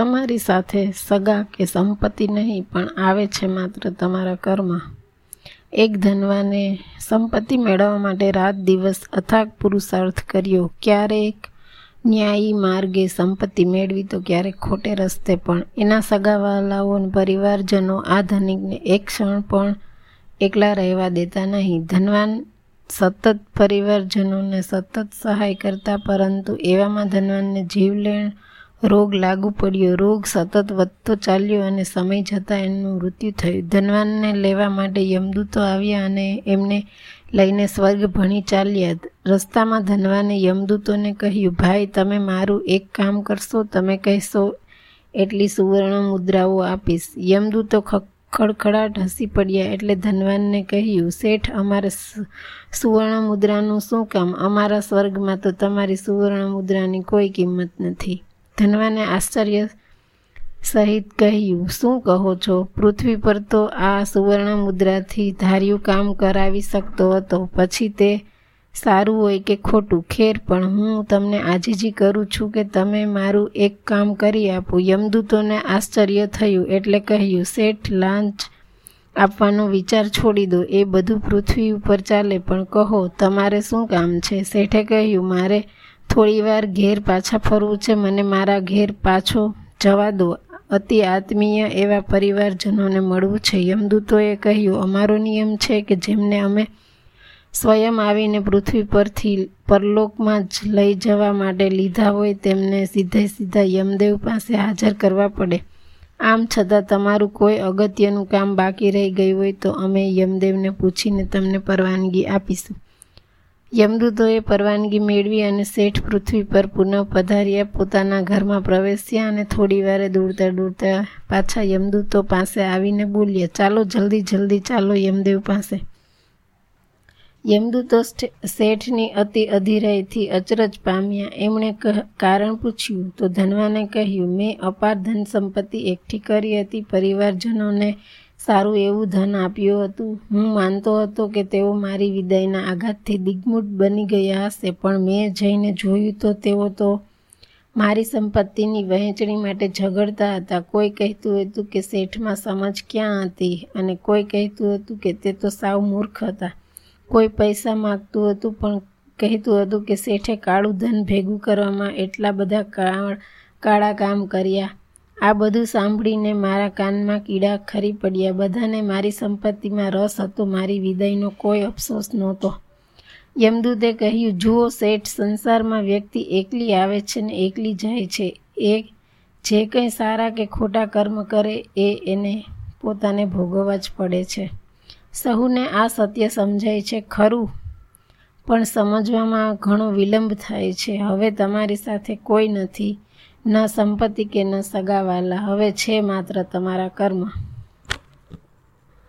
તમારી સાથે સગા કે સંપત્તિ નહીં, પણ આવે છે માત્ર તમારા કર્મ. એક ધનવાને સંપત્તિ મેળવવા માટે રાત દિવસ અથાગ પુરુષાર્થ કર્યો. ક્યારેક ન્યાયી માર્ગે સંપત્તિ મેળવી તો ક્યારેક ખોટે રસ્તે પણ. એના સગાવાલાઓ પરિવારજનો આ ધનિકને એક ક્ષણ પણ એકલા રહેવા દેતા નહીં. ધનવાન સતત પરિવારજનોને સતત સહાય કરતા, પરંતુ એવામાં ધનવાનને જીવલેણ રોગ લાગુ પડ્યો. રોગ સતત વધતો ચાલ્યો અને સમય જતાં એમનું મૃત્યુ થયું. ધનવાનને લેવા માટે યમદૂતો આવ્યા અને એમને લઈને સ્વર્ગ ભણી ચાલ્યા. રસ્તામાં ધનવાને યમદૂતોને કહ્યું, ભાઈ, તમે મારું એક કામ કરશો. તમે કહેશો, એટલી સુવર્ણ મુદ્રાઓ આપીશ. યમદૂતો ખડખડાટ હસી પડ્યા એટલે ધનવાનને કહ્યું, શેઠ, અમારે સુવર્ણ મુદ્રાનું શું કામ? અમારા સ્વર્ગમાં તો તમારી સુવર્ણ મુદ્રાની કોઈ કિંમત નથી. ધનવાને આશ્ચર્ય સહિત કહ્યું, શું કહો છો? પૃથ્વી પર તો આ સુવર્ણ મુદ્રાથી ધાર્યું કામ કરાવી શકતો હતો. પછી તે સારું હોય કે ખોટું? ખેર, પણ હું તમને આજીજી કરું છું કે તમે મારું એક કામ કરી આપો. યમદૂતોને આશ્ચર્ય થયું એટલે કહ્યું, શેઠ, લાંચ આપવાનો વિચાર છોડી દો. એ બધું પૃથ્વી ઉપર ચાલે, પણ કહો, તમારે શું કામ છે? શેઠે કહ્યું, મારે થોડીવાર ઘેર પાછા ફરવું છે. મને મારા ઘેર પાછો જવા દો. અતિ આત્મીય એવા પરિવારજનોને મળવું છે. યમદૂતોએ કહ્યું, અમારો નિયમ છે કે જેમને અમે સ્વયં આવીને પૃથ્વી પરથી પરલોકમાં જ લઈ જવા માટે લીધા હોય, તેમને સીધે સીધા યમદેવ પાસે હાજર કરવા પડે. આમ છતાં તમારું કોઈ અગત્યનું કામ બાકી રહી ગયું હોય તો અમે યમદેવને પૂછીને તમને પરવાનગી આપીશું. યમદૂતોએ પરવાનગી મેળવી અને શેઠ પૃથ્વી પર પુનઃ પધાર્યા. પોતાના ઘરમાં પ્રવેશ્યા અને થોડી વારે દોડતા દોડતા પાછા યમદૂતો પાસે આવીને બોલ્યા, ચાલો, જલ્દી જલ્દી ચાલો યમદેવ પાસે. યમદૂતો શેઠની અતિ અધિરાયથી અચરજ પામ્યા. એમણે કારણ પૂછ્યું, તો ધનવાને કહ્યું, મેં અપાર ધન સંપત્તિ એકઠી કરી હતી, પરિવારજનોને સારું એવું ધન આપ્યું હતું. હું માનતો હતો કે તેઓ મારી વિદાયના આઘાતથી દિગ્મૂઢ બની ગયા હશે, પણ મેં જઈને જોયું તો તેઓ તો મારી સંપત્તિની વહેંચણી માટે ઝઘડતા હતા. કોઈ કહેતું હતું કે શેઠમાં સમજ ક્યાં હતી અને કોઈ કહેતું હતું કે તે તો સાવ મૂર્ખ હતા. કોઈ પૈસા માગતું હતું, પણ કહેતું હતું કે શેઠે કાળું ધન ભેગું કરવામાં એટલા બધા કાળા કામ કર્યા. આ બધું સાંભળીને મારા કાનમાં કીડા ખરી પડ્યા. બધાને મારી સંપત્તિમાં રસ હતો, મારી વિદાયનો કોઈ અફસોસ નહોતો. યમદૂતે કહ્યું, જુઓ, શેઠ, સંસારમાં વ્યક્તિ એકલી આવે છે ને એકલી જાય છે. એ જે કંઈ સારા કે ખોટા કર્મ કરે, એ એને પોતાને ભોગવવા જ પડે છે. સહુને આ સત્ય સમજાય છે. ખરું, પણ સમજવામાં ઘણો વિલંબ થાય છે. હવે તમારી સાથે કોઈ નથી. ન સંપત્તિ કે ન સગાવાલા હવે છે માત્ર તમારા કર્મ.